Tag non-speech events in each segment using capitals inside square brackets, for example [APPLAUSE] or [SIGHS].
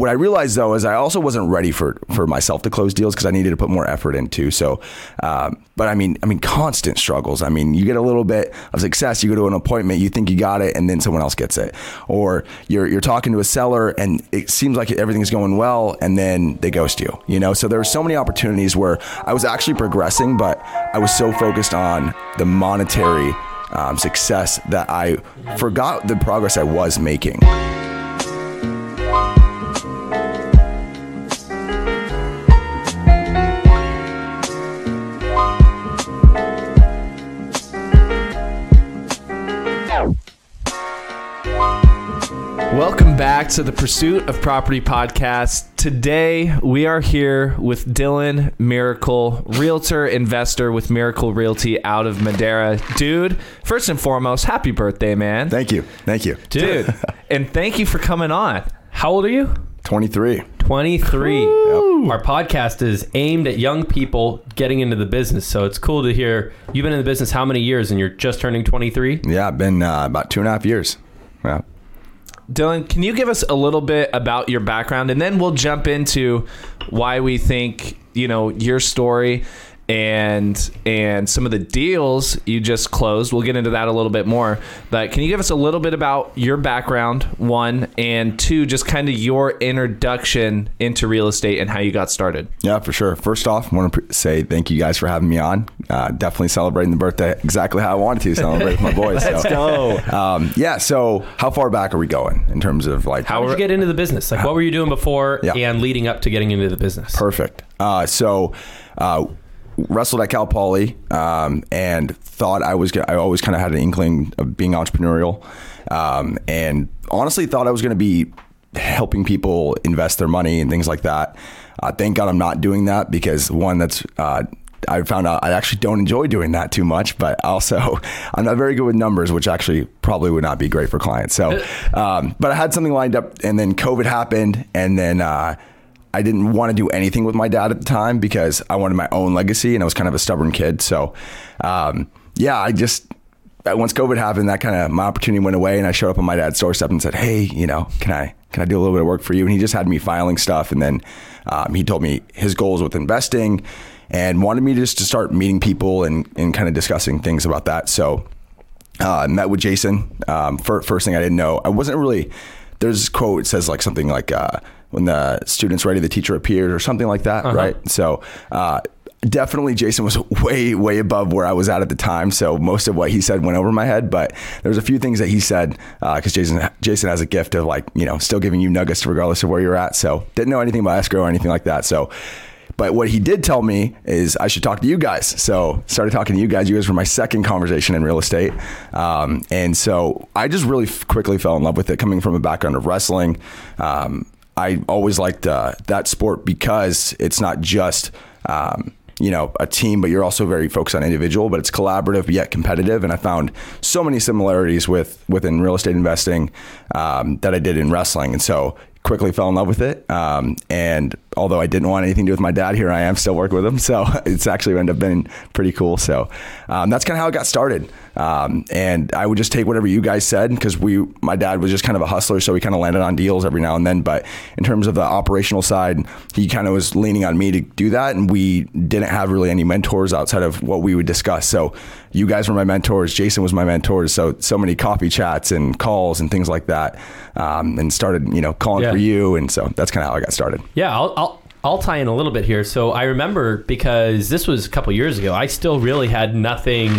what I realized though is I also wasn't ready for for myself to close deals because I needed to put more effort into. So, um, but I mean, I mean, constant struggles. I mean, you get a little bit of success, you go to an appointment, you think you got it, and then someone else gets it, or you're you're talking to a seller and it seems like everything's going well, and then they ghost you. You know, so there were so many opportunities where I was actually progressing, but I was so focused on the monetary um, success that I forgot the progress I was making. Back to the Pursuit of Property podcast. Today we are here with Dylan Miracle, realtor investor with Miracle Realty out of Madera. Dude, first and foremost, happy birthday, man. Thank you, thank you, Dude, [LAUGHS] and thank you for coming on. How old are you? Twenty three. 23. Our podcast is aimed at young people getting into the business. So it's cool to hear you've been in the business how many years and you're just turning 23? Yeah, I've been uh, about two and a half years. Yeah. Dylan, can you give us a little bit about your background? And then we'll jump into why we think, you know, your story and and some of the deals you just closed. We'll get into that a little bit more. But can you give us a little bit about your background, one, and two, just kind of your introduction into real estate and how you got started? Yeah, for sure. First off, I want to say thank you guys for having me on. Uh, definitely celebrating the birthday exactly how I wanted to celebrate with my boys. [LAUGHS] Let's so. go. Um, yeah. So, how far back are we going in terms of like How did you get into the business? Like, what were you doing before Yeah. and leading up to getting into the business? Perfect. Uh, so, uh, wrestled at Cal Poly um, and thought I was. I always kind of had an inkling of being entrepreneurial, um, and honestly thought I was going to be helping people invest their money and things like that. Uh, thank God I'm not doing that because one, that's uh, I found out I actually don't enjoy doing that too much, but also [LAUGHS] I'm not very good with numbers, which actually probably would not be great for clients. So, um, but I had something lined up, and then COVID happened, and then uh, I didn't want to do anything with my dad at the time because I wanted my own legacy, and I was kind of a stubborn kid. So, um, yeah, I just uh, once COVID happened, that kind of my opportunity went away, and I showed up on my dad's doorstep and said, "Hey, you know, can I can I do a little bit of work for you?" And he just had me filing stuff, and then um, he told me his goals with investing, and wanted me just to start meeting people and and kind of discussing things about that. So uh, met with Jason. Um, fir- first thing I didn't know, I wasn't really. There's this quote. It says like something like uh, when the student's ready, the teacher appears, or something like that, right? So. Uh, Definitely, Jason was [LAUGHS] way, way above where I was at at the time. So most of what he said went over my head. But there's a few things that he said because Jason, Jason has a gift of like you know still giving you nuggets regardless of where you're at. So didn't know anything about escrow or anything like that. So but what he did tell me is I should talk to you guys. So started talking to you guys. You guys were my second conversation in real estate, um, and so I just really f- quickly fell in love with it. Coming from a background of wrestling, um, I always liked uh, that sport because it's not just. Um, you know, a team, but you're also very focused on individual, but it's collaborative yet competitive. And I found so many similarities with within real estate investing um, that I did in wrestling. And so quickly fell in love with it. Um, and although I didn't want anything to do with my dad, here I am still working with him. [LAUGHS] So it's actually ended up being pretty cool. So um, that's kind of how it got started. Um, and I would just take whatever you guys said because we, my dad was just kind of a hustler, so we kind of landed on deals every now and then. But in terms of the operational side, he kind of was leaning on me to do that, and we didn't have really any mentors outside of what we would discuss. So you guys were my mentors. Jason was my mentor. So so many coffee chats and calls and things like that, um, and started you know calling Yeah. for you, and so that's kind of how I got started. Yeah, I'll, I'll I'll tie in a little bit here. So I remember because this was a couple years ago. I still really had nothing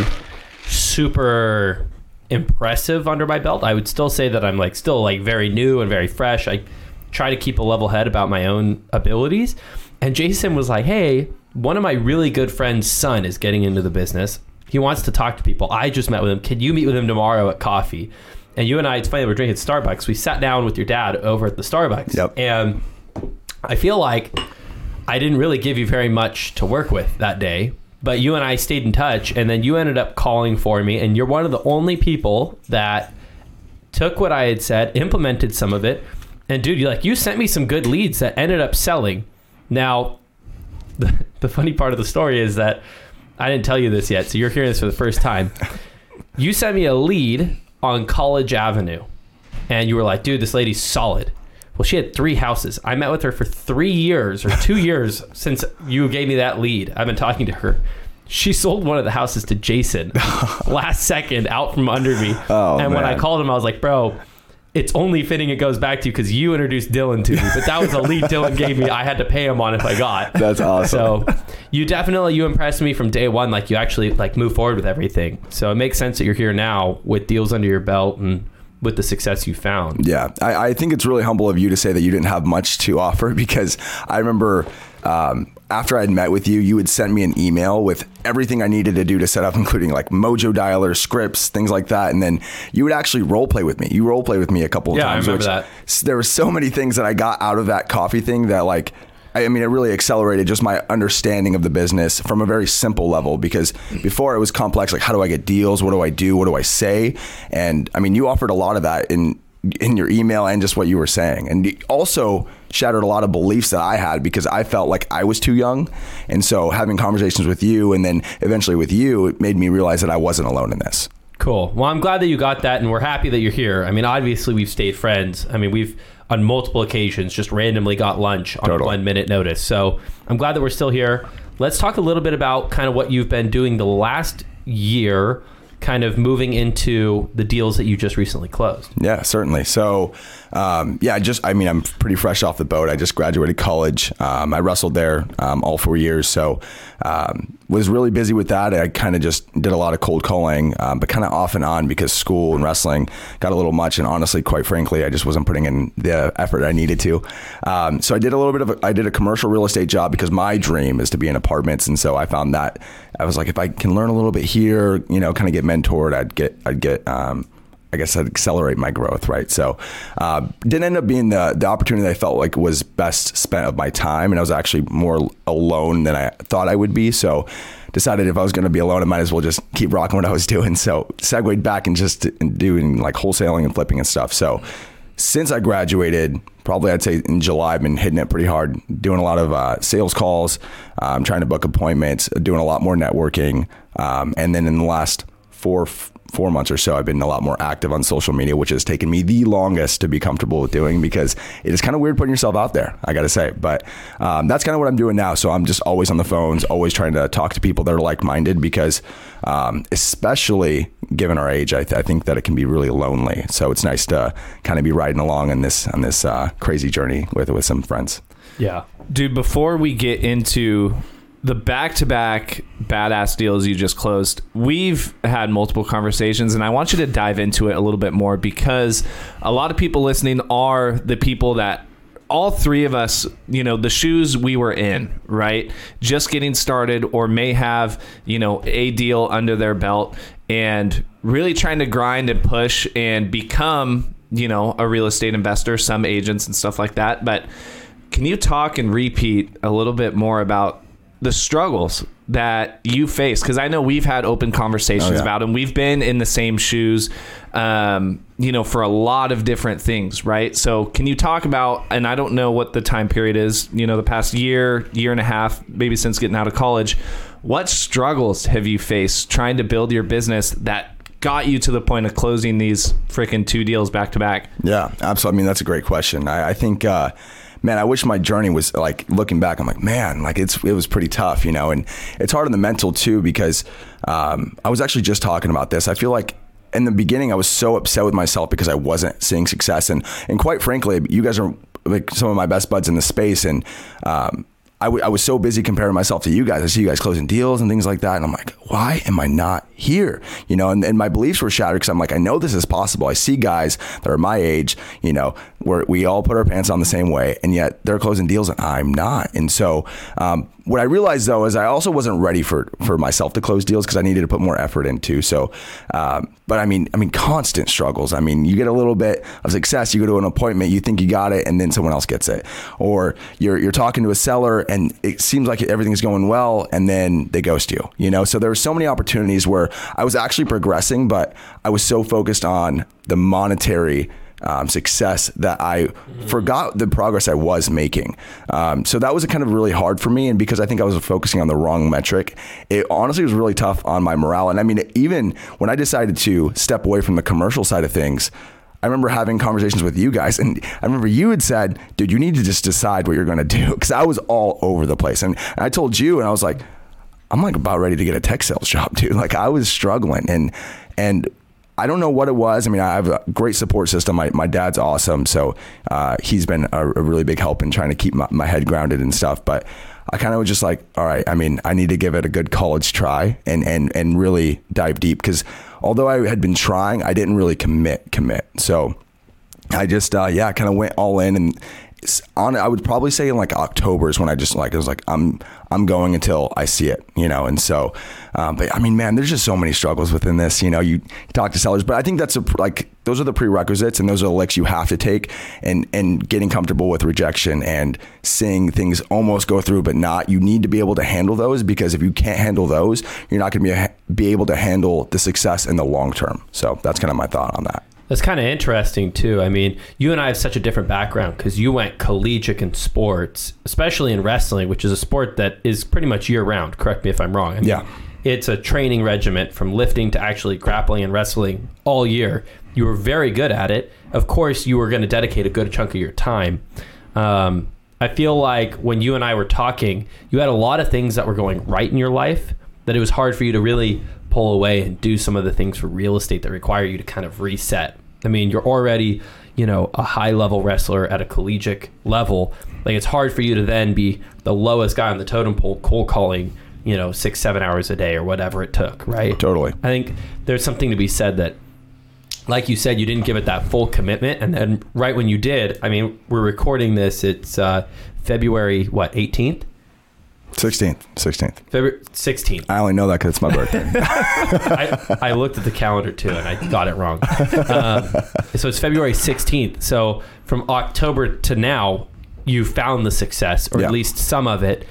super impressive under my belt. I would still say that I'm like still like very new and very fresh. I try to keep a level head about my own abilities. And Jason was like, "Hey, one of my really good friends' son is getting into the business. He wants to talk to people. I just met with him. Can you meet with him tomorrow at coffee?" And you and I, it's funny, we're drinking Starbucks. We sat down with your dad over at the Starbucks. Yep. And I feel like I didn't really give you very much to work with that day, but you and I stayed in touch, and then you ended up calling for me, and you're one of the only people that took what I had said, implemented some of it, and dude, you like you sent me some good leads that ended up selling. Now, the, [LAUGHS] the funny part of the story is that I didn't tell you this yet, so you're hearing this for the first time. You sent me a lead on College Avenue, and you were like, "Dude, this lady's solid." Well, she had three houses. I met with her for three years or two [LAUGHS] years since you gave me that lead. I've been talking to her. She sold one of the houses to Jason [LAUGHS] last second out from under me. Oh, and when I called him, I was like, bro, it's only fitting it goes back to you because you introduced Dylan to me. But that was a lead Dylan gave me. I had to pay him on if I got. [LAUGHS] That's awesome. So you definitely you impressed me from day one. Like you actually like move forward with everything. So it makes sense that you're here now with deals under your belt and with the success you found. Yeah, I, I think it's really humble of you to say that you didn't have much to [LAUGHS] offer because I remember um, after I'd met with you, you would send me an email with everything I needed to do to set up, [LAUGHS] including like Mojo dialer, scripts, things like that. And then you would actually role play with me. You role play with me a couple of Yeah, I times. remember which- that. There were so many things that I got out of that coffee thing that like. I mean, it really accelerated just my understanding of the business from a very simple level because before it was complex. Like, how do I get deals? What do I do? What do I say? And I mean, you offered a lot of that in in your email and just what you were saying. And also shattered a lot of beliefs that I had because I felt like I was too young. And so having conversations with you and then eventually with you, it made me realize that I wasn't alone in this. Cool. Well, I'm glad that you got that, and we're happy that you're here. I mean, obviously, we've stayed friends. I mean, we've on multiple occasions just randomly got lunch on Totally. one minute notice. So I'm glad that we're still here. Let's talk a little bit about kind of what you've been doing the last year, kind of moving into the deals that you just recently closed. Yeah, certainly. So, um, yeah, I just, I mean, I'm pretty fresh off the boat. I just graduated college. Um, I wrestled there um, all four years. So, um, was really busy with that. I kind of just did a lot of cold calling, um, but kind of off and on because school and wrestling got a little much. And honestly, quite frankly, I just wasn't putting in the effort I needed to. Um, so I did a little bit of, a, I did a commercial real estate job because my dream is to be in apartments. And so I found that I was like, if I can learn a little bit here, you know, kind of get mentored, I'd get, I'd get, um, I guess I'd accelerate my growth, right? So, uh, didn't end up being the the opportunity that I felt like was best spent of my time, and I was actually more alone than I thought I would be. So, decided if I was going to be alone, I might as well just keep rocking what I was [LAUGHS] doing. So, segued back and just doing like wholesaling and flipping and stuff. So, since I graduated, probably I'd say in July, I've been hitting it pretty hard, doing a lot of uh, sales calls, um, trying to book appointments, doing a lot more networking, um, and then in the last four four months or so, I've been a lot more active on social media, which has taken me the longest to be comfortable with doing because it is kind of weird putting yourself out there. I got to say, but um, that's kind of what I'm doing now. So I'm just always on the phones, always trying to talk to people that are like minded because, um, especially given our age, I, th- I think that it can be really lonely. So it's nice to kind of be riding along on this on this uh, crazy journey with with some friends. Yeah. Dude, before we get into the back-to-back badass deals you just closed, we've had multiple conversations, and I want you to dive into it a little bit more because a lot of people listening are the people that all three of us, you know, the shoes we were in, right? Just getting started or may have, you know, a deal under their belt and really trying to grind and push and become, you know, a real estate investor, some agents and stuff like that. But can you talk and repeat a little bit more about the struggles that you face? Because I know we've had open conversations Oh, yeah. about them. We've been in the same shoes, um, you know, for a lot of different things, right? So can you talk about? And I don't know what the time period is. You know, the past year, year and a half, maybe since getting out of college. What struggles have you faced trying to build your business that got you to the point of closing these freaking two deals back to back? Yeah, absolutely. I mean, that's a great question. I, I think, uh, man, I wish my journey was like looking back. I'm like, man, like it's it was pretty tough, you know, and it's hard on the mental too because um, I was actually just talking about this. I feel like. In the beginning, I was so upset with myself because I wasn't seeing success, and and quite frankly, you guys are like some of my best buds in the space, and um, I, w- I was so busy comparing myself to you guys. I see you guys closing deals and things like that. And I'm like, why am I not here? You know, and, and my beliefs were shattered because I'm like, I know this is possible. I see guys that are my age, you know, where we all put our pants on the same way and yet they're closing deals and I'm not. And so, um, what I realized though is I also wasn't ready for, for myself to close deals because I needed to put more effort into. So, um, but I mean, I mean, constant struggles. I mean, you get a little bit of success, you go to an appointment, you think you got it, and then someone else gets it, or you're you're talking to a seller and it seems like everything's going well, and then they ghost you. You know, so there were so many opportunities where I was actually progressing, but I was so focused on the monetary um, success that I forgot the progress I was making. Um, so that was kind of really hard for me. And because I think I was focusing on the wrong metric, it honestly was really tough on my morale. And I mean, even when I decided to step away from the commercial side of things, I remember having conversations with you guys, and I remember you had said, "Dude, you need to just decide what you're going to do," [LAUGHS] because I was all over the place, and I told you, and I was like, "I'm like about ready to get a tech sales job, [LAUGHS] dude." Like I was struggling, and and I don't know what it was. I mean, I have a great support system. My, my dad's awesome. So uh, he's been a, a, really big help in trying to keep my, my head grounded and stuff. But I kind of was just like, all right, I mean, I need to give it a good college try and, and, and really dive deep because although I had been trying, I didn't really commit, commit. So I just, uh, yeah, kind of went all in and, on I would probably say in like October is when I just like I was like I'm I'm going until I see it, you know. And so, um, but I mean, man, there's just so many struggles within this. You know, you, talk to sellers, but I think that's a, like those are the prerequisites and those are the licks you have to take, and and getting comfortable with rejection and seeing things almost go through, but not. You need to be able to handle those because if you can't handle those, you're not going to be be able to handle the success in the long term. So that's kind of my thought on that. That's kind of interesting too. I mean, you and I have such a different background because you went collegiate in sports, especially in wrestling, which is a sport that is pretty much year round. Correct me if I'm wrong. I mean, yeah. It's a training regiment from lifting to actually grappling and wrestling all year. You were very good at it. Of course, you were going to dedicate a good chunk of your time. Um, I feel like when you and I were talking, you had a lot of things that were going right in your life that it was hard for you to really pull away and do some of the things for real estate that require you to kind of reset I mean, you're already, you know, a high level wrestler at a collegiate level. Like it's hard for you to then be the lowest guy on the totem pole cold calling, you know, six, seven hours a day or whatever it took, right? Totally. I think there's something to be said that like you said, you didn't give it that full commitment, and then right when you did, I mean, we're recording this. It's uh, February what 18th. 16th, 16th. February 16th. I only know that because it's my birthday. [LAUGHS] I, I, looked at the calendar too and I got it wrong. Um, so it's February 16th. So from October to now, you found the success, or yeah. at least some of it.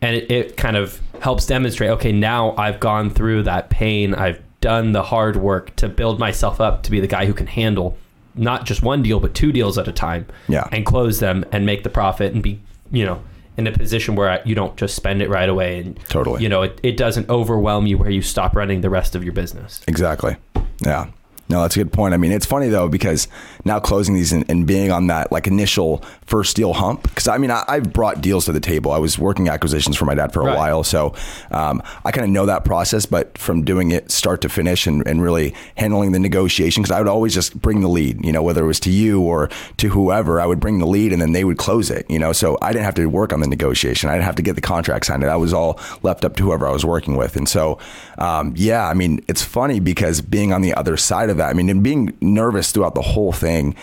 And it, it kind of helps demonstrate okay, now I've gone through that pain. I've done the hard work to build myself up to be the guy who can handle not just one deal, but two deals at a time. Yeah. And close them and make the profit and be, you know, in a position where you don't just spend it right away and totally. you know it, it doesn't overwhelm you where you stop running the rest of your business. Exactly. Yeah no, that's a good point. I mean, it's funny though because now closing these and, and being on that like initial first deal hump. Because I mean, I, have brought deals to the table. I was working acquisitions for my dad for a right. while, so um, I kind of know that process. But from doing it start to finish and, and really handling the negotiation, because I would always just bring the lead. You know, whether it was to you or to whoever, I would bring the lead and then they would close it. You know, so I didn't have to work on the negotiation. I didn't have to get the contract signed. That was all left up to whoever I was working with. And so, um, yeah, I mean, it's funny because being on the other side of that, I mean, and being nervous throughout the whole thing,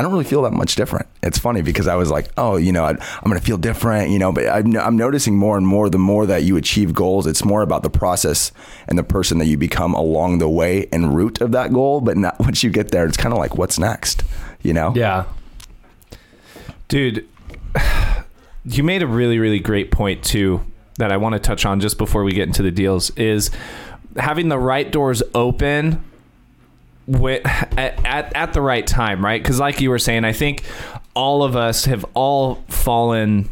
I don't really feel that much different. It's funny because I was like, oh, you know, I, am going to feel different, you know, but I'm, I'm, noticing more and more the more that you achieve goals, it's more about the process and the person that you become along the way and route of that goal. But not, [LAUGHS] once you get there, it's kind of like, what's next, you know? Yeah. Dude, [SIGHS] you made a really, really great point too that I want to touch on just before we get into the deals is having the right doors open at, at, at the right time, right? Because, like you were saying, I think all of us have all fallen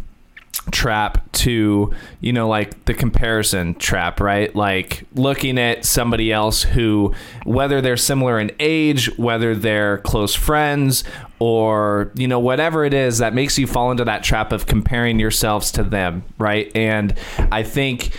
trap to you know like the comparison trap right like looking at somebody else who whether they're similar in age whether they're close friends or you know whatever it is that makes you fall into that trap of comparing yourselves to them right and i think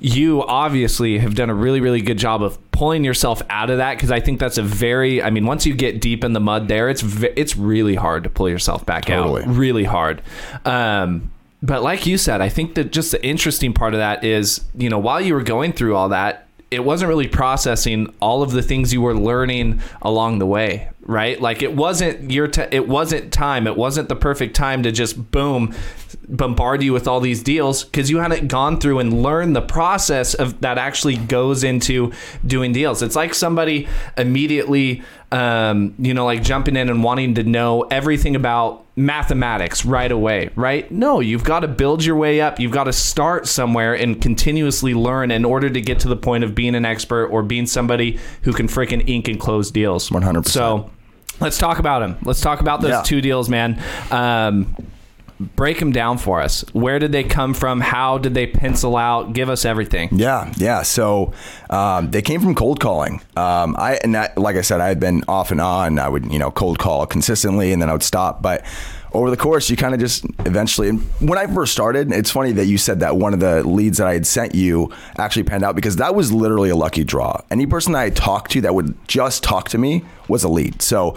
you obviously have done a really really good job of pulling yourself out of that because I think that's a very I mean once you get deep in the mud there it's it's really hard to pull yourself back totally. out really hard um, but like you said I think that just the interesting part of that is you know while you were going through all that it wasn't really processing all of the things you were learning along the way right? Like it wasn't your t- it wasn't time. It wasn't the perfect time to just boom bombard you with all these deals because you hadn't gone through and learned the process of that actually goes into doing deals. It's like somebody immediately um, you know like jumping in and wanting to know everything about mathematics right away, right? No, you've got to build your way up. You've got to start somewhere and continuously learn in order to get to the point of being an expert or being somebody who can freaking ink and close deals. 100%. So let's talk about them. Let's talk about those yeah. two deals, man. Um, break them down for us. Where did they come from? How did they pencil out? Give us everything. Yeah, yeah. So um, they came from cold calling. Um, I and I, like I said, I had been off and on. I would you know cold call consistently, and then I would stop. But over the course, you kind of just eventually. And when I first started, it's funny that you said that one of the leads that I had sent you actually panned out because that was literally a lucky draw. Any person that I talked to that would just talk to me was a lead. So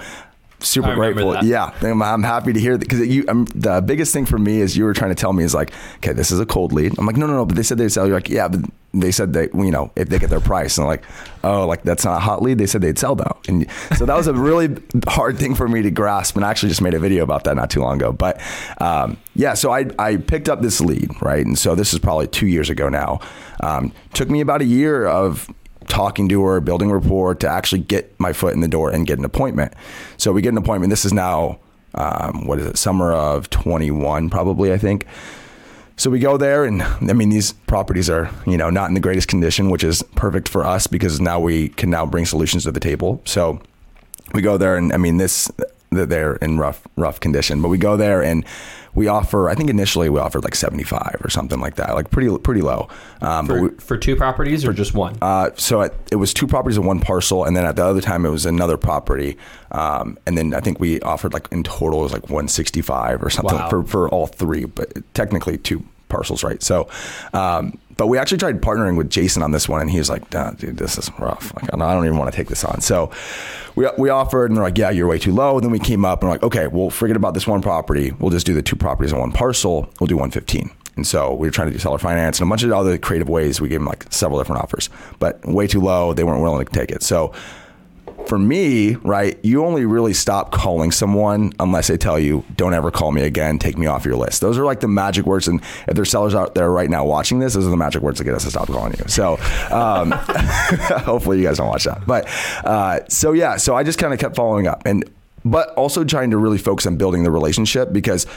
super grateful. that. Yeah, I'm, I'm happy to hear that because you. Um, the biggest thing for me is you were trying to tell me is like, okay, this is a cold lead. I'm like, no, no, no. But they said they'd sell. You're like, yeah, but they said that you know, if they get their price, and I'm like, oh, like that's not a hot lead. They said they'd sell though, and so that was a really hard thing for me to grasp. And I actually just made a video about that not too long ago. But um, yeah, so I I picked up this lead right, and so this is probably two years ago now. Um, took me about a year of talking to her, building rapport to actually get my foot in the door and get an appointment. So we get an appointment. This is now, um, what is it, summer of 21, probably, I think. So we go there, and I mean, these properties are, you know, not in the greatest condition, which is perfect for us because now we can now bring solutions to the table. So we go there, and I mean, this they're in rough, rough condition, but we go there and we offer. I think initially we offered like seventy five or something like that, like pretty, pretty low. Um, For, we, for two properties or just one? uh, so it, it was two properties in one parcel, and then at the other time it was another property, um, and then I think we offered like in total it was like one sixty five or something Wow. for for all three, but technically two parcels, right? So, um, but we actually tried partnering with Jason on this one, and he was like, "Nah, "Dude, this is rough. Like, I don't, even want to take this on." So, we we offered, and they're like, "Yeah, you're way too low." And Then we came up and we're like, "Okay, well, forget about this one property. We'll just do the two properties on one parcel. We'll do one fifteen. And so we were trying to do seller finance and a bunch of other creative ways. We gave them like several different offers, but way too low. They weren't willing to take it. So for me, right, you only really stop calling someone unless they tell you, don't ever call me again, take me off your list. Those are like the magic words. And if there's sellers out there right now watching this, those are the magic words that get us to stop calling you. So um, [LAUGHS] hopefully you guys don't watch that. But uh, so yeah, so I just kind of kept following up and, but also trying to really focus on building the relationship because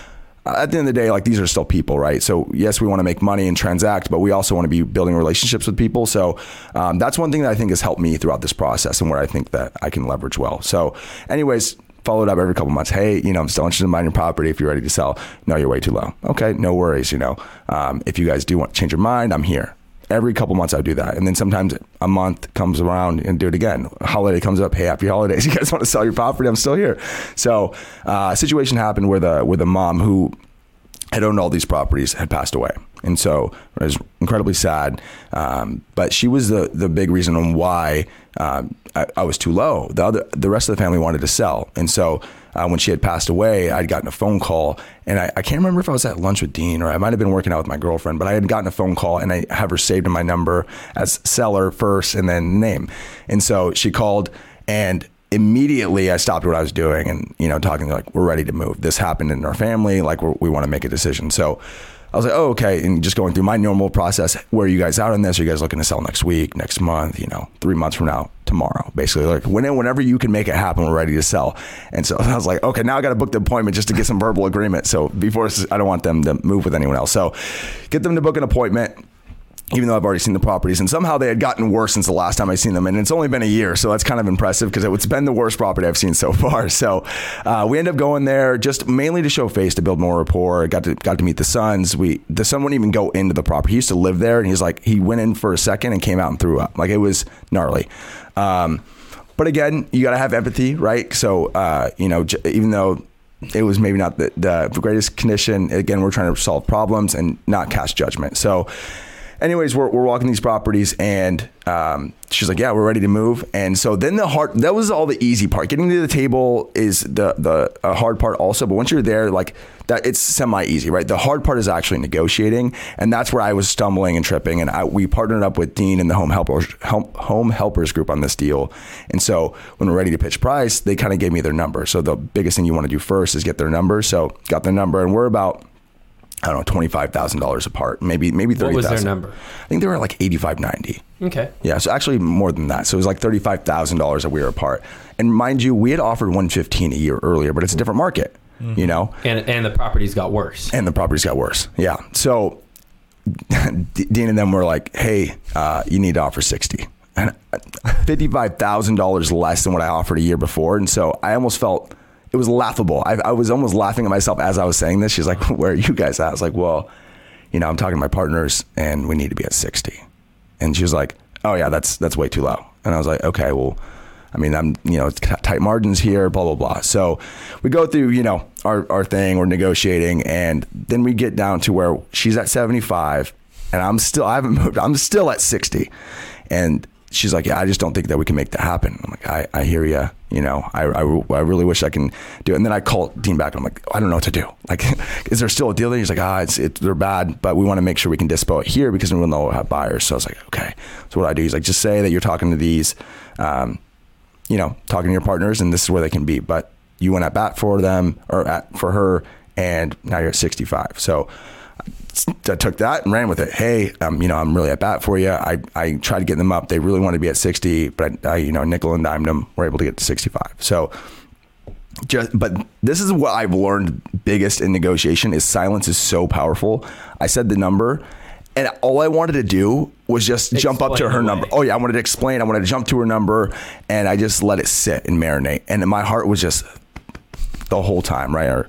at the end of the day, like these are still people, right? So yes, we want to make money and transact, but we also want to be building relationships with people. So um, that's one thing that I think has helped me throughout this process and where I think that I can leverage well. So, anyways, followed up every couple months. Hey, you know, I'm still interested in buying your property. If you're ready to sell, no, you're way too low. Okay, no worries. You know, um, if you guys do want to change your mind, I'm here. Every couple months I would do that, and then sometimes a month comes around and do it again. Holiday comes up, hey, happy holidays! [LAUGHS] You guys want to sell your property? I'm still here. So, uh, a situation happened where the where the mom who had owned all these properties had passed away. And so it was incredibly sad. Um, but she was the, the big reason on why um, I, I was too low. The other, the rest of the family wanted to sell. And so uh, when she had passed away, I'd gotten a phone call and I, I can't remember if I was at lunch with Dean or I might have been working out with my girlfriend, but I had gotten a phone call and I have her saved in my number as seller first and then name. And so she called and immediately I stopped what I was doing and, you know, talking like, we're ready to move. This happened in our family. Like we want to make a decision. So I was like, oh, okay. And just going through my normal process. Where are you guys out on this? Are you guys looking to sell next week, next month, you know, three months from now, tomorrow? Basically, like when, whenever you can make it happen, we're ready to sell. And so [LAUGHS] I was like, okay, now I got to book the appointment just to get some verbal agreement. So before I don't want them to move with anyone else. So get them to book an appointment even though I've already seen the properties, and somehow they had gotten worse since the last time I seen them, and it's only been a year, so that's kind of impressive because it's been the worst property I've seen so [LAUGHS] far. So uh, we end up going there just mainly to show face, to build more rapport. Got to got to meet the sons. We the son wouldn't even go into the property. He used to live there, and he's like he went in for a second and came out and threw up. Like it was gnarly. Um, but again, you got to have empathy, right? So uh, you know, j- even though it was maybe not the, the greatest condition. Again, we're trying to solve problems and not cast judgment. So, anyways, we're, we're walking these properties and um, she's like, yeah, we're ready to move. And so then the hard, that was all the easy part. Getting to the table is the, the uh, hard part also. But once you're there, like that, it's semi easy, right? The hard part is actually negotiating. And that's where I was stumbling and tripping. And I, we partnered up with Dean and the home helpers, home, home helpers group on this deal. And so when we're ready to pitch price, they kind of gave me their number. So the biggest thing you want to do first is get their number. So got their number and we're about, I don't know, twenty five thousand dollars apart, maybe maybe thirty. What was their number? I think they were like eighty five ninety. Okay. Yeah, so actually more than that. So it was like thirty five thousand dollars that we were apart. And mind you, we had offered one fifteen a year earlier, but it's a different market, you know. And and the properties got worse. And the properties got worse. Yeah. So [LAUGHS] Dean and them were like, "Hey, uh, you need to offer sixty. And fifty five thousand dollars less than what I offered a year before, and so I almost felt it was laughable. I, I was almost laughing at myself as I was saying this. She's like, [LAUGHS] "Where are you guys at?" I was like, "Well, you know, I'm talking to my partners, and we need to be at 60." And she was like, "Oh yeah, that's that's way too low." And I was like, "Okay, well." I mean, I'm, you know, it's tight margins here, blah, blah, blah. So we go through, you know, our, our thing, we're negotiating, and then we get down to where she's at 75 and I'm still, I haven't moved, I'm still at 60. And she's like, yeah, I just don't think that we can make that happen. I'm like, I, I hear you. You know, I, I, I really wish I can do it. And then I call Dean back and I'm like, I don't know what to do. [LAUGHS] Like, is there still a deal there? He's like, ah, it's, it, they're bad, but we want to make sure we can dispo it here because we'll know we'll have buyers. So I was like, okay. So what I do, he's like, just say that you're talking to these, um, you know, talking to your partners, and this is where they can be. But you went at bat for them or at, for her, and now you're at 65. So I took that and ran with it. Hey, um, you know, I'm really at bat for you. I, I tried to get them up. They really wanted to be at 60, but I, I, you know, nickel and dimed them. We're able to get to 65. So just, but this is what I've learned biggest in negotiation is silence is so powerful. I said the number and all I wanted to do was just explain jump up to her number. Oh yeah, I wanted to explain. I wanted to jump to her number, and I just let it sit and marinate. And my heart was just the whole time, right?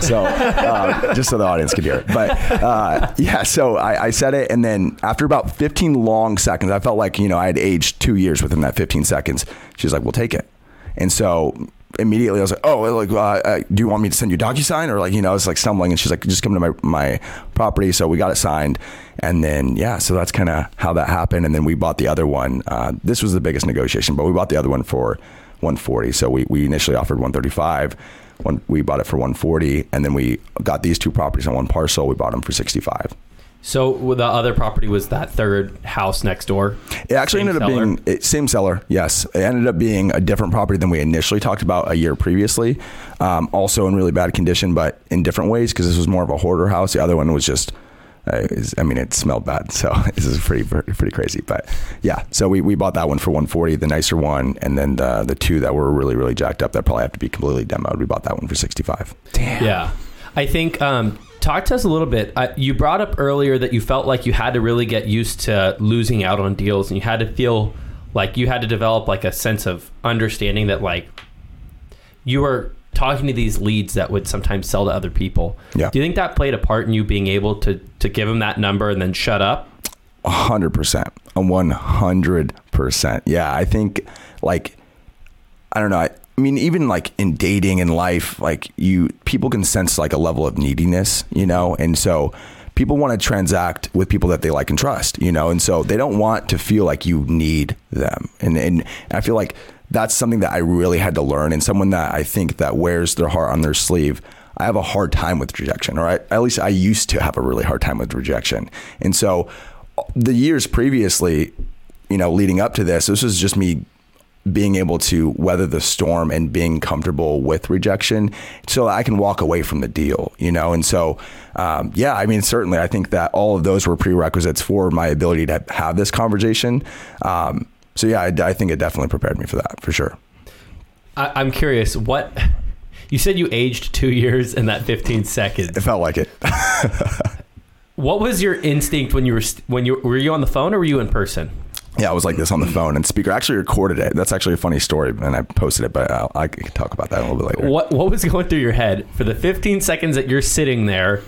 So uh, just so the audience could hear it. But uh, yeah, so I, I, said it, and then after about 15 long seconds, I felt like you know I had aged two years within that 15 seconds. She's like, "We'll take it." And so immediately I was like, oh, like, uh, uh, do you want me to send you DocuSign? Or like, you know, I was like stumbling and she's like, just come to my, my property. So we got it signed. And then, yeah, so that's kind of how that happened. And then we bought the other one. Uh, this was the biggest negotiation, but we bought the other one for 140. So we, we initially offered 135. When we bought it for 140 and then we got these two properties on one parcel. We bought them for 65. So the other property was that third house next door. It actually same ended seller? up being it, same seller. Yes, it ended up being a different property than we initially talked about a year previously. Um, also in really bad condition, but in different ways because this was more of a hoarder house. The other one was just. Uh, I mean, it smelled bad, so [LAUGHS] this is pretty pretty crazy. But yeah, so we, we bought that one for 140, the nicer one, and then the the two that were really really jacked up that probably have to be completely demoed. We bought that one for 65. Damn. Yeah, I think um, talk to us a little bit. Uh, you brought up earlier that you felt like you had to really get used to losing out on deals, and you had to feel like you had to develop like a sense of understanding that like you were talking to these leads that would sometimes sell to other people. Yeah. Do you think that played a part in you being able to to give them that number and then shut up? A hundred percent. A one hundred percent. Yeah, I think like I don't know. I, I mean, even like in dating and life, like you, people can sense like a level of neediness, you know, and so people want to transact with people that they like and trust, you know, and so they don't want to feel like you need them, and and I feel like that's something that I really had to learn, and someone that I think that wears their heart on their sleeve. I have a hard time with rejection, or I, at least I used to have a really hard time with rejection, and so the years previously, you know, leading up to this, this was just me being able to weather the storm and being comfortable with rejection so I can walk away from the deal, you know? And so, um, yeah, I mean, certainly I think that all of those were prerequisites for my ability to have this conversation. Um, so yeah, I, I, think it definitely prepared me for that for sure. I, I'm curious what you said you aged two years in that 15 seconds. It felt like it. [LAUGHS] what was your instinct when you were, when you, were you on the phone or were you in person? Yeah, I was like this on the phone, and speaker actually recorded it. That's actually a funny story, and I posted it, but I'll, I can talk about that a little bit later. What What was going through your head for the 15 seconds that you're sitting there?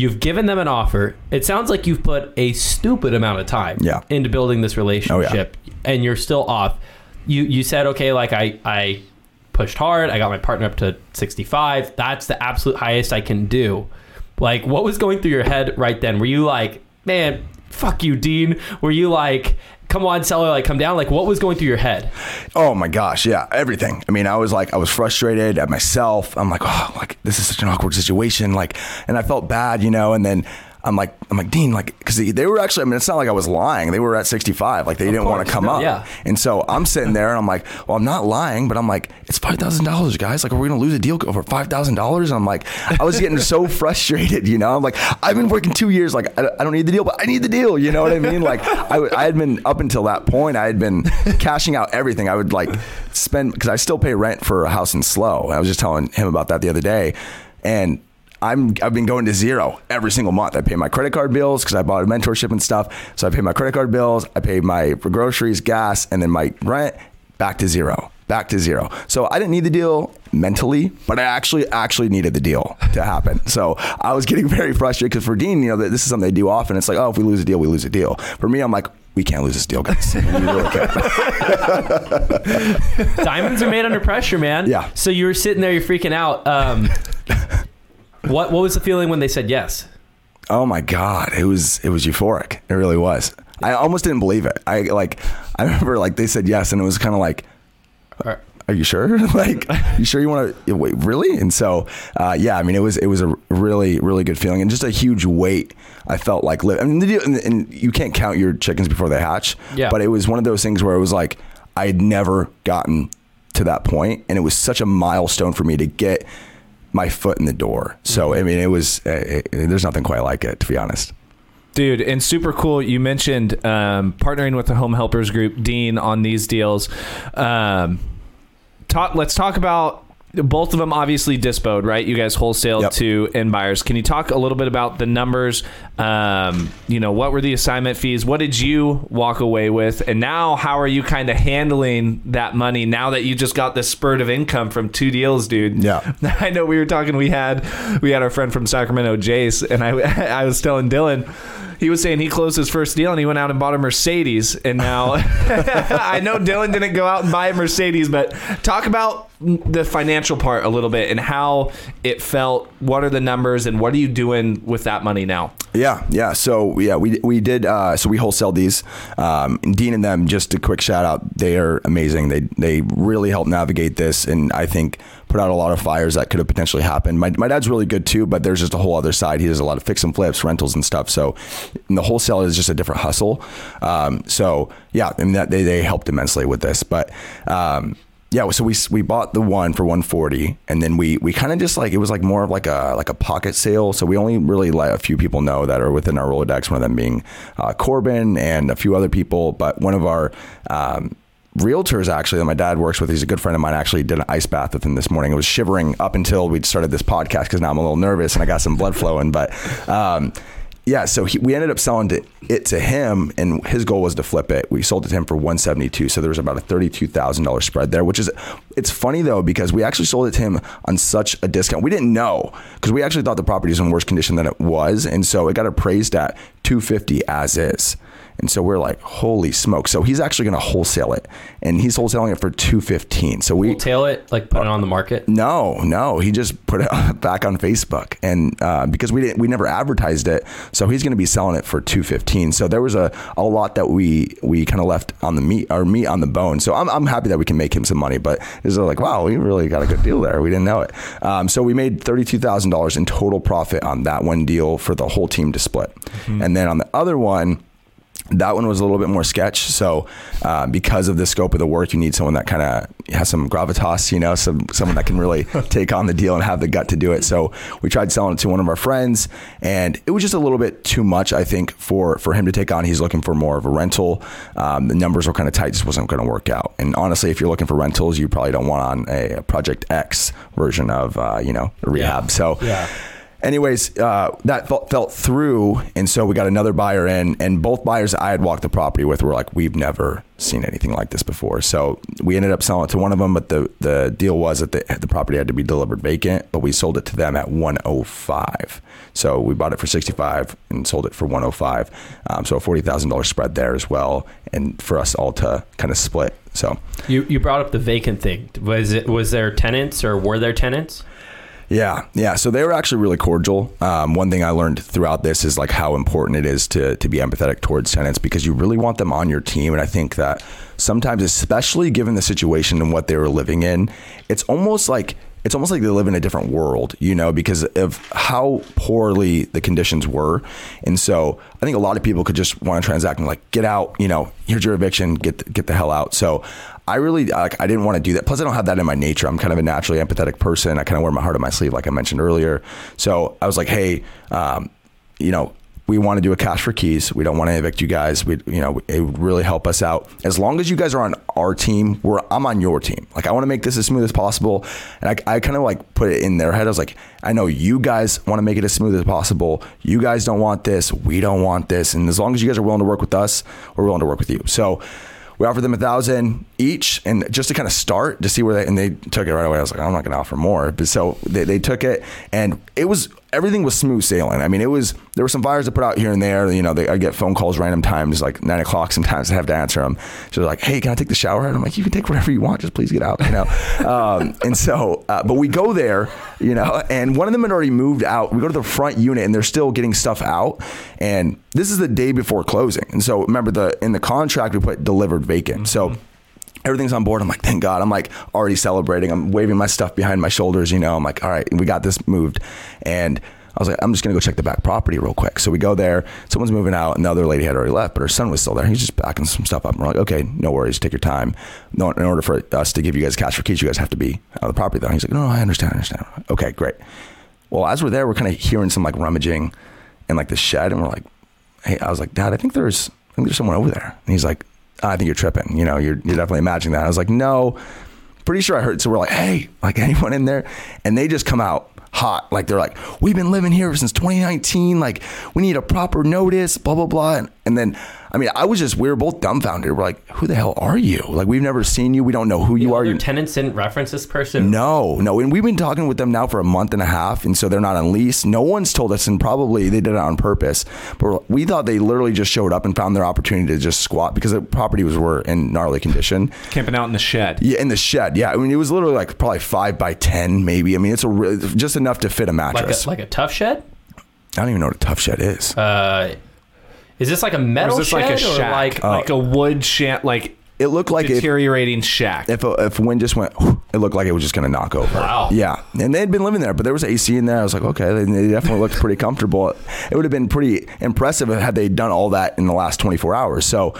You've given them an offer. It sounds like you've put a stupid amount of time yeah. into building this relationship, oh, yeah. and you're still off. You you said okay, like I I pushed hard. I got my partner up to 65. That's the absolute highest I can do. Like, what was going through your head right then? Were you like, man, fuck you, Dean? Were you like, come on, seller, like come down? Like what was going through your head? Oh my gosh, yeah, everything. I mean, I was like, I was frustrated at myself. I'm like, oh, like this is such an awkward situation. Like, and I felt bad, you know. And then I'm like, I'm like, Dean, like, because they, they, were actually, I mean, it's not like I was lying. They were at 65. Like, they of didn't want to come up. Yeah. And so I'm sitting there and I'm like, well, I'm not lying, but I'm like, it's $5,000, guys. Like, are we going to lose a deal over $5,000? And I'm like, I was getting so [LAUGHS] frustrated, you know? I'm like, I've been working two years. Like, I, I, don't need the deal, but I need the deal. You know what I mean? Like, I, I had been, up until that point, I had been cashing out everything. I would like spend, because I still pay rent for a house in SLO. I was just telling him about that the other day. And I'm I've been going to zero every single month. I pay my credit card bills because I bought a mentorship and stuff. So I pay my credit card bills, I pay my groceries, gas, and then my rent back to zero. Back to zero. So I didn't need the deal. mentally, but I actually actually needed the deal to happen. So I was getting [LAUGHS] very frustrated because for Dean, you know, this is something they do often. It's like, oh, if we lose a deal, we lose a deal. For me, I'm like, we can't lose this deal, guys. [LAUGHS] Really. [LAUGHS] Diamonds are made under pressure, man. Yeah. So you were sitting there, you're freaking out. Um, what what was the feeling when they said yes? Oh my god, it was it was euphoric. It really was. I almost didn't believe it. I like I remember like they said yes, and it was kind of like, are you sure? [LAUGHS] like, you sure you want to wait? Really? And so, uh, yeah, I mean, it was it was a really really good feeling, and just a huge weight. I felt like li- I mean, deal- and, and you can't count your chickens before they hatch. Yeah. But it was one of those things where it was like I had never gotten to that point, and it was such a milestone for me to get my foot in the door. So I mean, it was uh, it, there's nothing quite like it, to be honest. Dude, and super cool. You mentioned um, partnering with the Home Helpers Group, Dean, on these deals. Um, talk. Let's talk about both of them. Obviously, dispode, right? You guys wholesale Yep. to end buyers. Can you talk a little bit about the numbers? Um, you know, what were the assignment fees? What did you walk away with? And now, how are you kind of handling that money now that you just got this spurt of income from two deals, dude? Yeah. [LAUGHS] I know we were talking. We had we had our friend from Sacramento, Jace, and I [LAUGHS] I was telling Dylan. He was saying he closed his first deal and he went out and bought a Mercedes. And now [LAUGHS] I know Dylan didn't go out and buy a Mercedes, but talk about the financial part a little bit and how it felt. What are the numbers and what are you doing with that money now? Yeah, yeah. Yeah. So yeah, we we did. Uh, so we wholesale these. Um, Dean and them. Just a quick shout out. They are amazing. They they really helped navigate this, and I think put out a lot of fires that could have potentially happened. My my dad's really good too, but there's just a whole other side. He does a lot of fix and flips, rentals and stuff. So and the wholesale is just a different hustle. Um, so yeah, and that they they helped immensely with this, but. Um, yeah, so we we bought the one for 140, and then we we kind of just like it was like more of like a like a pocket sale. So we only really let a few people know that are within our Rolodex. One of them being uh, Corbin and a few other people, but one of our um, realtors actually that my dad works with. He's a good friend of mine. Actually, did an ice bath with him this morning. I was shivering up until we started this podcast because now I'm a little nervous and I got some blood flowing. But um, yeah, so he, we ended up selling to, it to him, and his goal was to flip it. We sold it to him for 172, so there was about a thirty-two thousand dollars spread there. Which is, it's funny though because we actually sold it to him on such a discount. We didn't know because we actually thought the property was in worse condition than it was, and so it got appraised at 250 as is. And so we're like, holy smoke! So he's actually going to wholesale it, and he's wholesaling it for 215. So we Tail it, like put it on the market. no, no, he just put it [LAUGHS] back on Facebook, and uh, because we didn't, we never advertised it, so he's going to be selling it for two fifteen. So there was a, a lot that we we kind of left on the meat or meat on the bone. So I'm, I'm happy that we can make him some money, but it's like wow, we really got a good deal there. We didn't know it. Um, so we made thirty two thousand dollars in total profit on that one deal for the whole team to split, and then on the other one that one was a little bit more sketch. So, uh, because of the scope of the work, you need someone that kind of has some gravitas, you know, some someone that can really [LAUGHS] take on the deal and have the gut to do it. So, we tried selling it to one of our friends, and it was just a little bit too much, I think, for for him to take on. He's looking for more of a rental. Um, the numbers were kind of tight; just wasn't going to work out. And honestly, if you're looking for rentals, you probably don't want on a, a Project X version of, uh, you know, rehab. So, Yeah. Anyways, uh, that felt, felt through, and so we got another buyer in, and both buyers I had walked the property with were like, "We've never seen anything like this before." So we ended up selling it to one of them, but the the deal was that the, the property had to be delivered vacant, but we sold it to them at 105. So we bought it for 65 and sold it for 105. Um, so a forty thousand dollars spread there as well, and for us all to kind of split. So You you brought up the vacant thing. Was it was there tenants or were there tenants? Yeah, yeah. So they were actually really cordial. Um, one thing I learned throughout this is like how important it is to to be empathetic towards tenants because you really want them on your team. And I think that sometimes, especially given the situation and what they were living in, it's almost like it's almost like they live in a different world, you know, because of how poorly the conditions were. And so I think a lot of people could just want to transact and like get out, you know, here's your eviction, get get the hell out. So I really like I didn't want to do that. Plus I don't have that in my nature. I'm kind of a naturally empathetic person. I kind of wear my heart on my sleeve like I mentioned earlier. So I was like, "Hey, um, you know, we want to do a cash for keys. We don't want to evict you guys. We, you know, it would really help us out. As long as you guys are on our team, we're I'm on your team. Like I want to make this as smooth as possible. And I, I kind of like put it in their head. I was like, I know you guys want to make it as smooth as possible. You guys don't want this. We don't want this. And as long as you guys are willing to work with us, we're willing to work with you. So we offered them a thousand each, and just to kind of start to see where they and they took it right away. I was like, I'm not going to offer more, but so they, they took it, and it was everything was smooth sailing. I mean, it was there were some fires to put out here and there. You know, they, I get phone calls random times, like nine o'clock. Sometimes I have to answer them. So they're like, "Hey, can I take the shower?" And I'm like, "You can take whatever you want. Just please get out." You know. [LAUGHS] um, and so, uh, but we go there, you know, and one of them had already moved out. We go to the front unit, and they're still getting stuff out. And this is the day before closing. And so, remember the in the contract we put delivered vacant. So everything's on board. I'm like, thank God. I'm like already celebrating. I'm waving my stuff behind my shoulders. You know, I'm like, all right, we got this moved. And I was like, I'm just gonna go check the back property real quick. So we go there. Someone's moving out, and the other lady had already left, but her son was still there. He's just backing some stuff up. And we're like, okay, no worries, take your time. No, in order for us to give you guys cash for keys, you guys have to be out of the property. Though he's like, no, no, I understand, I understand. Okay, great. Well, as we're there, we're kind of hearing some like rummaging in like the shed, and we're like, hey, I was like, Dad, I think there's, I think there's someone over there. And he's like, I think you're tripping. You know, you're, you're definitely imagining that. I was like, no, pretty sure I heard. So we're like, hey, like [LAUGHS] anyone in there? And they just come out hot. Like they're like, we've been living here since 2019. Like we need a proper notice, blah, blah, blah. And, and then, I mean, I was just, we were both dumbfounded. We're like, who the hell are you? Like we've never seen you. We don't know who you are. Your You tenants didn't reference this person. no, no. And we've been talking with them now for a month and a half. And so they're not on lease. No one's told us, and probably they did it on purpose. But we thought they literally just showed up and found their opportunity to just squat because the property was were in gnarly condition. Camping out in the shed. Yeah, in the shed. Yeah. I mean, it was literally like probably five by 10, maybe. I mean, it's a re- just enough to fit a Like mattress. a, like a tough shed. I don't even know what a tough shed is. Uh, is this like a Or metal is this shed like a or shack? like Like, a wood shack, like it looked like if, deteriorating shack. if, a, if wind just went, it looked like it was just going to knock over. Wow. Yeah. And they had been living there, but there was AC in there. I was like, okay, they, they definitely looked pretty comfortable. It would have been pretty impressive had they done all that in the last 24 hours. So,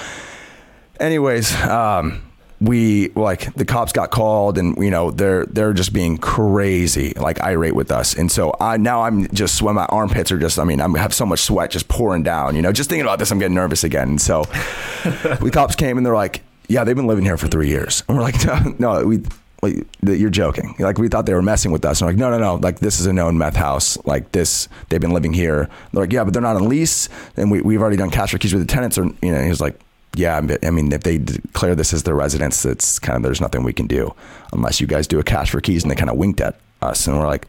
anyways, um, we like the cops got called and you know they're they're just being crazy like irate with us and so I now I'm just when my armpits are just I mean I have so much sweat just pouring down you know just thinking about this I'm getting nervous again and so [LAUGHS] the cops came and they're like yeah they've been living here for three years and we're like [LAUGHS] no no we Wait, you're joking. Like we thought they were messing with us. And like, no, no, no. Like this is a known meth house. Like this, they've been living here. They're like, yeah, but they're not on lease, and we we've already done cash for keys with the tenants. Or you know, he was like, yeah, I mean, if they declare this as their residence, it's kind of there's nothing we can do unless you guys do a cash for keys. And they kind of winked at us, and we're like,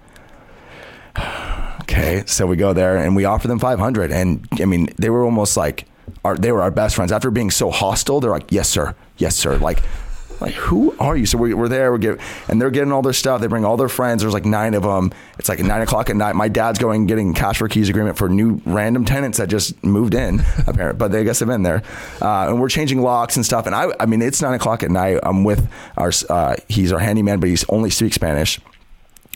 [SIGHS] okay. So we go there and we offer them 500, and I mean, they were almost like our they were our best friends. After being so hostile, they're like, yes, sir, yes, sir, like. Like who are you? So we, we're there. We get and they're getting all their stuff. They bring all their friends. There's like nine of them. It's like nine o'clock at night. My dad's going getting cash for keys agreement for new random tenants that just moved in. [LAUGHS] apparently, but they guess have been there. Uh, and we're changing locks and stuff. And I, I mean, it's nine o'clock at night. I'm with our. Uh, he's our handyman, but he's only speaks Spanish.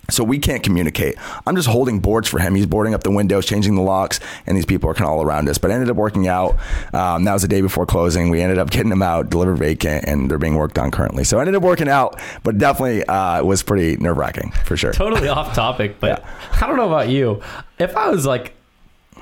So we can't communicate. I'm just holding boards for him. He's boarding up the windows, changing the locks, and these people are kind of all around us. But ended up working out. Um, that was the day before closing. We ended up getting them out, delivered vacant, and they're being worked on currently. So ended up working out, but definitely uh, was pretty nerve wracking for sure. totally off topic, but I don't know about you. If I was like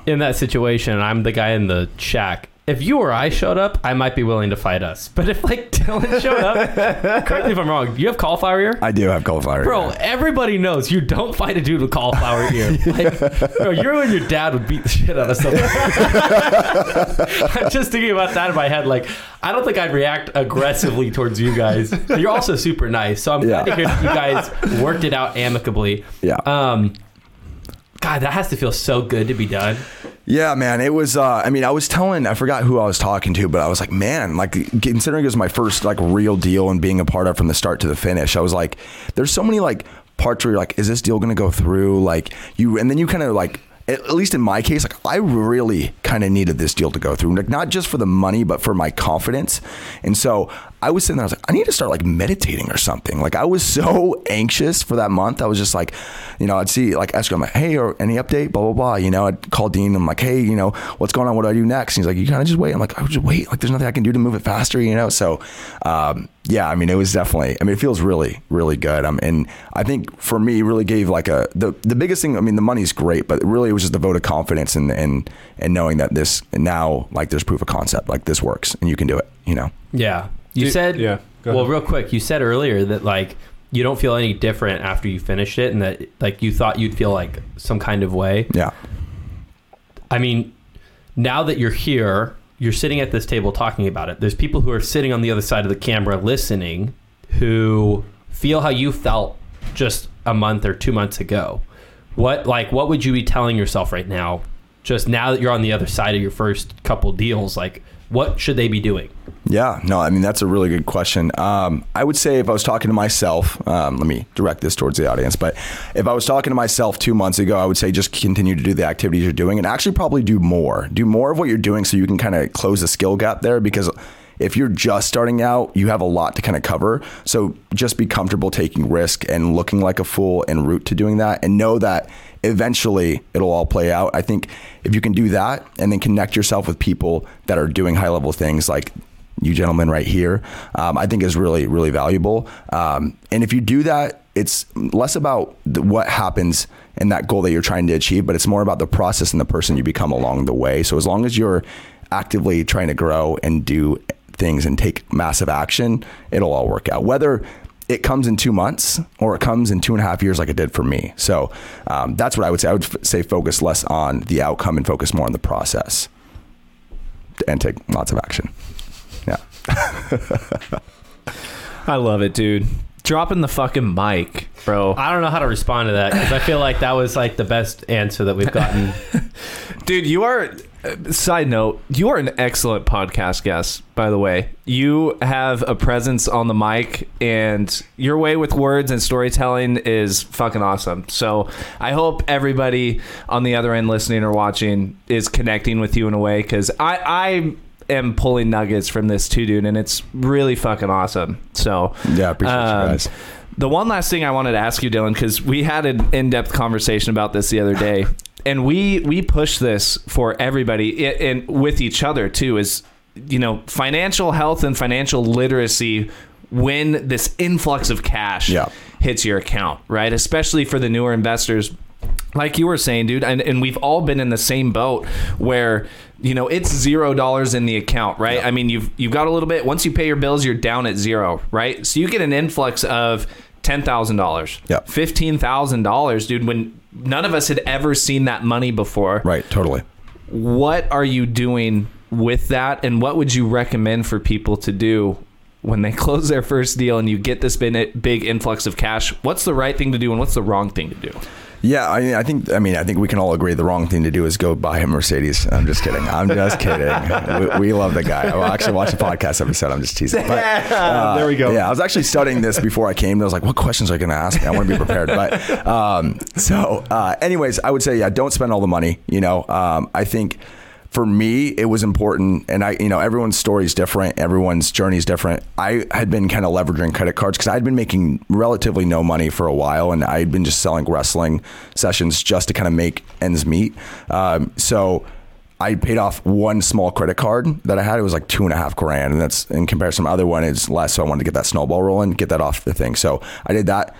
in that situation and I'm the guy in the shack, if you or I showed up, I might be willing to fight us. But if like [LAUGHS] Dylan showed up, correct me if I'm wrong. You have cauliflower ear? I do have cauliflower. Bro, everybody knows you don't fight a dude with cauliflower ear. [LAUGHS] Like, bro, you and your dad would beat the shit out of someone. I'm [LAUGHS] just thinking about that in my head. Like, I don't think I'd react aggressively towards you guys. You're also super nice, so I'm glad to hear that you guys worked it out amicably. Yeah. Um, God, that has to feel so good to be done. Yeah, man. It was. Uh, I mean, I was telling. I forgot who I was talking to, but I was like, man, like considering it was my first like real deal and being a part of from the start to the finish, I was like, there's so many like parts where you're like, is this deal gonna go through? Like you, and then you kind of like. At least in my case, like I really kind of needed this deal to go through, like not just for the money, but for my confidence. And so I was sitting there, I was like, I need to start like meditating or something. Like I was [LAUGHS] so anxious for that month. I was just like, you know, I'd see like Esther, I'm like, hey, or any update, blah, blah, blah. You know, I'd call Dean. I'm like, hey, you know, what's going on? What do I do next? And he's like, you kind of just wait. I'm like, I just wait. Like there's nothing I can do to move it faster, you know? So, um, yeah, I mean, it was definitely, I mean, it feels really, really good. Um, and I think for me, really gave like a, the, the biggest thing, I mean, the money's great, but really was just a vote of confidence and, and, and knowing that this now, like there's proof of concept, like this works and you can do it, you know? Yeah. You Dude, said, yeah, go well, ahead. real quick, you said earlier that like you don't feel any different after you finished it and that like you thought you'd feel like some kind of way. Yeah. I mean, now that you're here, you're sitting at this table talking about it. There's people who are sitting on the other side of the camera listening who feel how you felt just a month or two months ago. What like what would you be telling yourself right now? Just now that you're on the other side of your first couple deals, like what should they be doing? Yeah, no, I mean that's a really good question. Um, I would say if I was talking to myself, um, let me direct this towards the audience. But if I was talking to myself two months ago, I would say just continue to do the activities you're doing, and actually probably do more. Do more of what you're doing, so you can kind of close the skill gap there. Because if you're just starting out, you have a lot to kind of cover. So just be comfortable taking risk and looking like a fool en route to doing that, and know that eventually it'll all play out. I think if you can do that and then connect yourself with people that are doing high level things like you gentlemen right here, um, I think is really, really valuable. Um, and if you do that, it's less about what happens in that goal that you're trying to achieve, but it's more about the process and the person you become along the way. So as long as you're actively trying to grow and do things and take massive action, it'll all work out. Whether it comes in two months or it comes in two and a half years like it did for me. So um, that's what I would say. I would f- say focus less on the outcome and focus more on the process and take lots of action. Yeah. [LAUGHS] I love it, dude. Dropping the fucking mic, bro. I don't know how to respond to that because I feel like that was like the best answer that we've gotten. [LAUGHS] Dude, you are. Side note, you are an excellent podcast guest, by the way. You have a presence on the mic, and your way with words and storytelling is fucking awesome. So I hope everybody on the other end listening or watching is connecting with you in a way because I, I am pulling nuggets from this too, dude, and it's really fucking awesome. So Yeah, I appreciate you um, guys. The one last thing I wanted to ask you, Dylan, because we had an in-depth conversation about this the other day, and we we push this for everybody and with each other too. Is you know financial health and financial literacy when this influx of cash Yeah. hits your account, right? Especially for the newer investors like you were saying, dude, and, and we've all been in the same boat where you know it's zero dollars in the account, right? I mean, you've you've got a little bit. Once you pay your bills, you're down at zero, right? So you get an influx of ten thousand dollars, Yep. fifteen thousand dollars, dude. When none of us had ever seen that money before, Right, totally. what are you doing with that and what would you recommend for people to do when they [LAUGHS] close their first deal and you get this big, influx of cash? What's the right thing to do and what's the wrong thing to do Yeah, I, mean, I think. I mean, I think we can all agree the wrong thing to do is go buy a Mercedes. I'm just kidding. I'm just kidding. [LAUGHS] we, we love the guy. I actually watched a podcast episode. I'm just teasing. But, uh, [LAUGHS] There we go. Yeah, I was actually studying this before I came. I was like, what questions are you going to ask me? I want to be prepared. But um, so, uh, anyways, I would say, yeah, don't spend all the money. You know, um, I think for me, it was important, and I, you know, everyone's story is different, everyone's journey is different. I had been kind of leveraging credit cards because I'd been making relatively no money for a while, and I had been just selling wrestling sessions just to kind of make ends meet. Um, so. I paid off one small credit card that I had. It was like two and a half grand, and that's in comparison to my other one It's less. So I wanted to get that snowball rolling, get that off the thing. So I did that.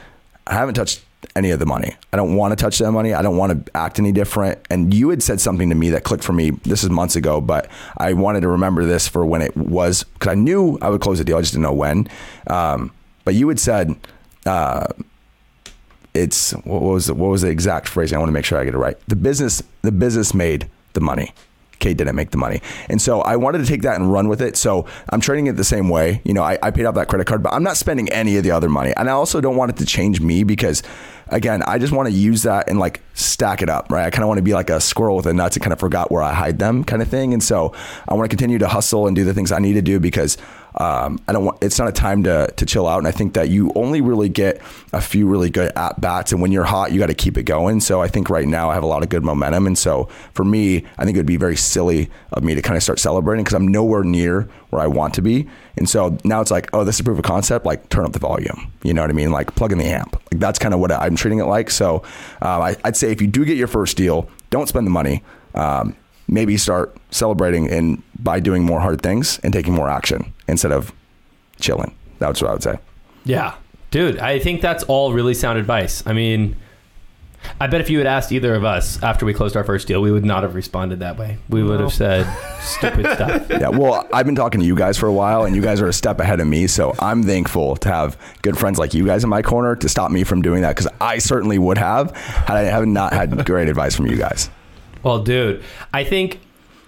I haven't touched any of the money. I don't want to touch that money. I don't want to act any different. And you had said something to me that clicked for me. This is months ago, but I wanted to remember this for when it was because I knew I would close the deal. I just didn't know when. Um, but you had said. Uh, it's what was the, what was the exact phrasing? I want to make sure I get it right. The business the business made the money. Cade didn't make the money. And so I wanted to take that and run with it. So I'm trading it the same way. You know, I, I paid off that credit card, but I'm not spending any of the other money. And I also don't want it to change me because again, I just want to use that and like stack it up, right? I kind of want to be like a squirrel with a nuts and kind of forgot where I hide them kind of thing. And so I want to continue to hustle and do the things I need to do because um, I don't want. It's not a time to to chill out, and I think that you only really get a few really good at bats, and when you're hot, you got to keep it going. So I think right now I have a lot of good momentum, and so for me, I think it would be very silly of me to kind of start celebrating because I'm nowhere near where I want to be, and so now it's like, oh, this is proof of concept. Like turn up the volume. You know what I mean? Like plug in the amp. Like that's kind of what I'm treating it like. So um, I, I'd say if you do get your first deal, don't spend the money. Um, maybe start celebrating and by doing more hard things and taking more action instead of chilling. That's what I would say. Yeah. Dude, I think that's all really sound advice. I mean, I bet if you had asked either of us after we closed our first deal, we would not have responded that way. We would have said [LAUGHS] stupid stuff. Yeah, well, I've been talking to you guys for a while, and you guys are a step ahead of me. So I'm thankful to have good friends like you guys in my corner to stop me from doing that because I certainly would have had I have not had great advice from you guys. Well, dude, I think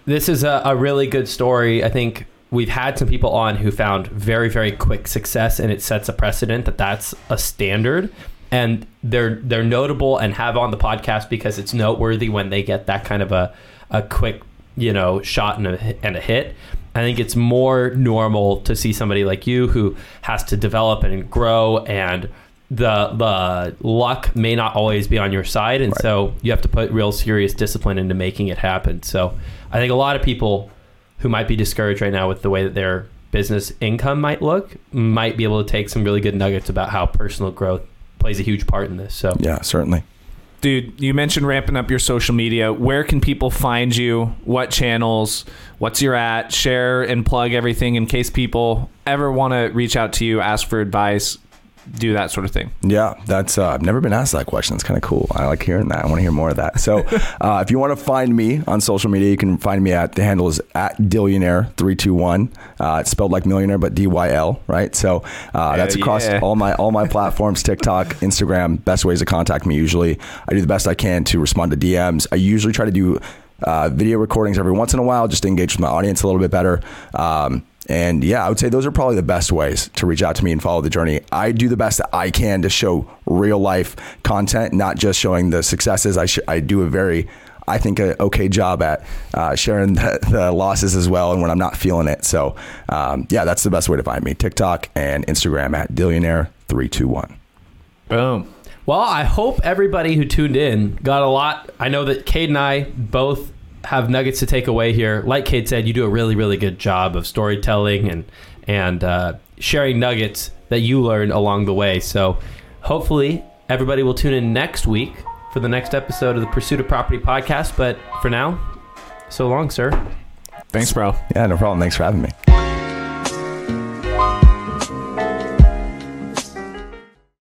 this is a, a really good story. I think we've had some people on who found very very quick success, and it sets a precedent that that's a standard. And they're they're notable and have on the podcast because it's noteworthy when they get that kind of a a quick you know shot and a and a hit. I think it's more normal to see somebody like you who has to develop and grow and the the luck may not always be on your side and Right. so you have to put real serious discipline into making it happen. So I think a lot of people who might be discouraged right now with the way that their business income might look might be able to take some really good nuggets about how personal growth plays a huge part in this. So Yeah, certainly. Dude, you mentioned ramping up your social media. Where can people find you? What channels? What's your at? Share and plug everything in case people ever want to reach out to you, ask for advice, do that sort of thing. Yeah, that's uh, I've never been asked that question. It's kind of cool. I like hearing that. I want to hear more of that. So, [LAUGHS] uh, if you want to find me on social media, you can find me at the handle is at Dylionaire three two one. Uh, it's spelled like millionaire, but D Y L. Right. So uh, that's across yeah. all my all my [LAUGHS] platforms: TikTok, Instagram. Best ways to contact me. Usually, I do the best I can to respond to DMs. I usually try to do uh, video recordings every once in a while, just to engage with my audience a little bit better. Um, and yeah, I would say those are probably the best ways to reach out to me and follow the journey. I do the best that I can to show real life content, not just showing the successes. I, sh- I do a very, I think, a okay job at uh, sharing [LAUGHS] the, the losses as well and when I'm not feeling it. So um, yeah, that's the best way to find me. TikTok and Instagram at Dylionaire321. Boom. Well, I hope everybody who tuned in got a lot. I know that Cade and I both have nuggets to take away here. Like Cade said, you do a really, really good job of storytelling and and uh, sharing nuggets that you learned along the way. So, hopefully, everybody will tune in next week for the next episode of the Pursuit of Property podcast. But for now, so long, sir. Thanks, bro. Yeah, no problem. Thanks for having me.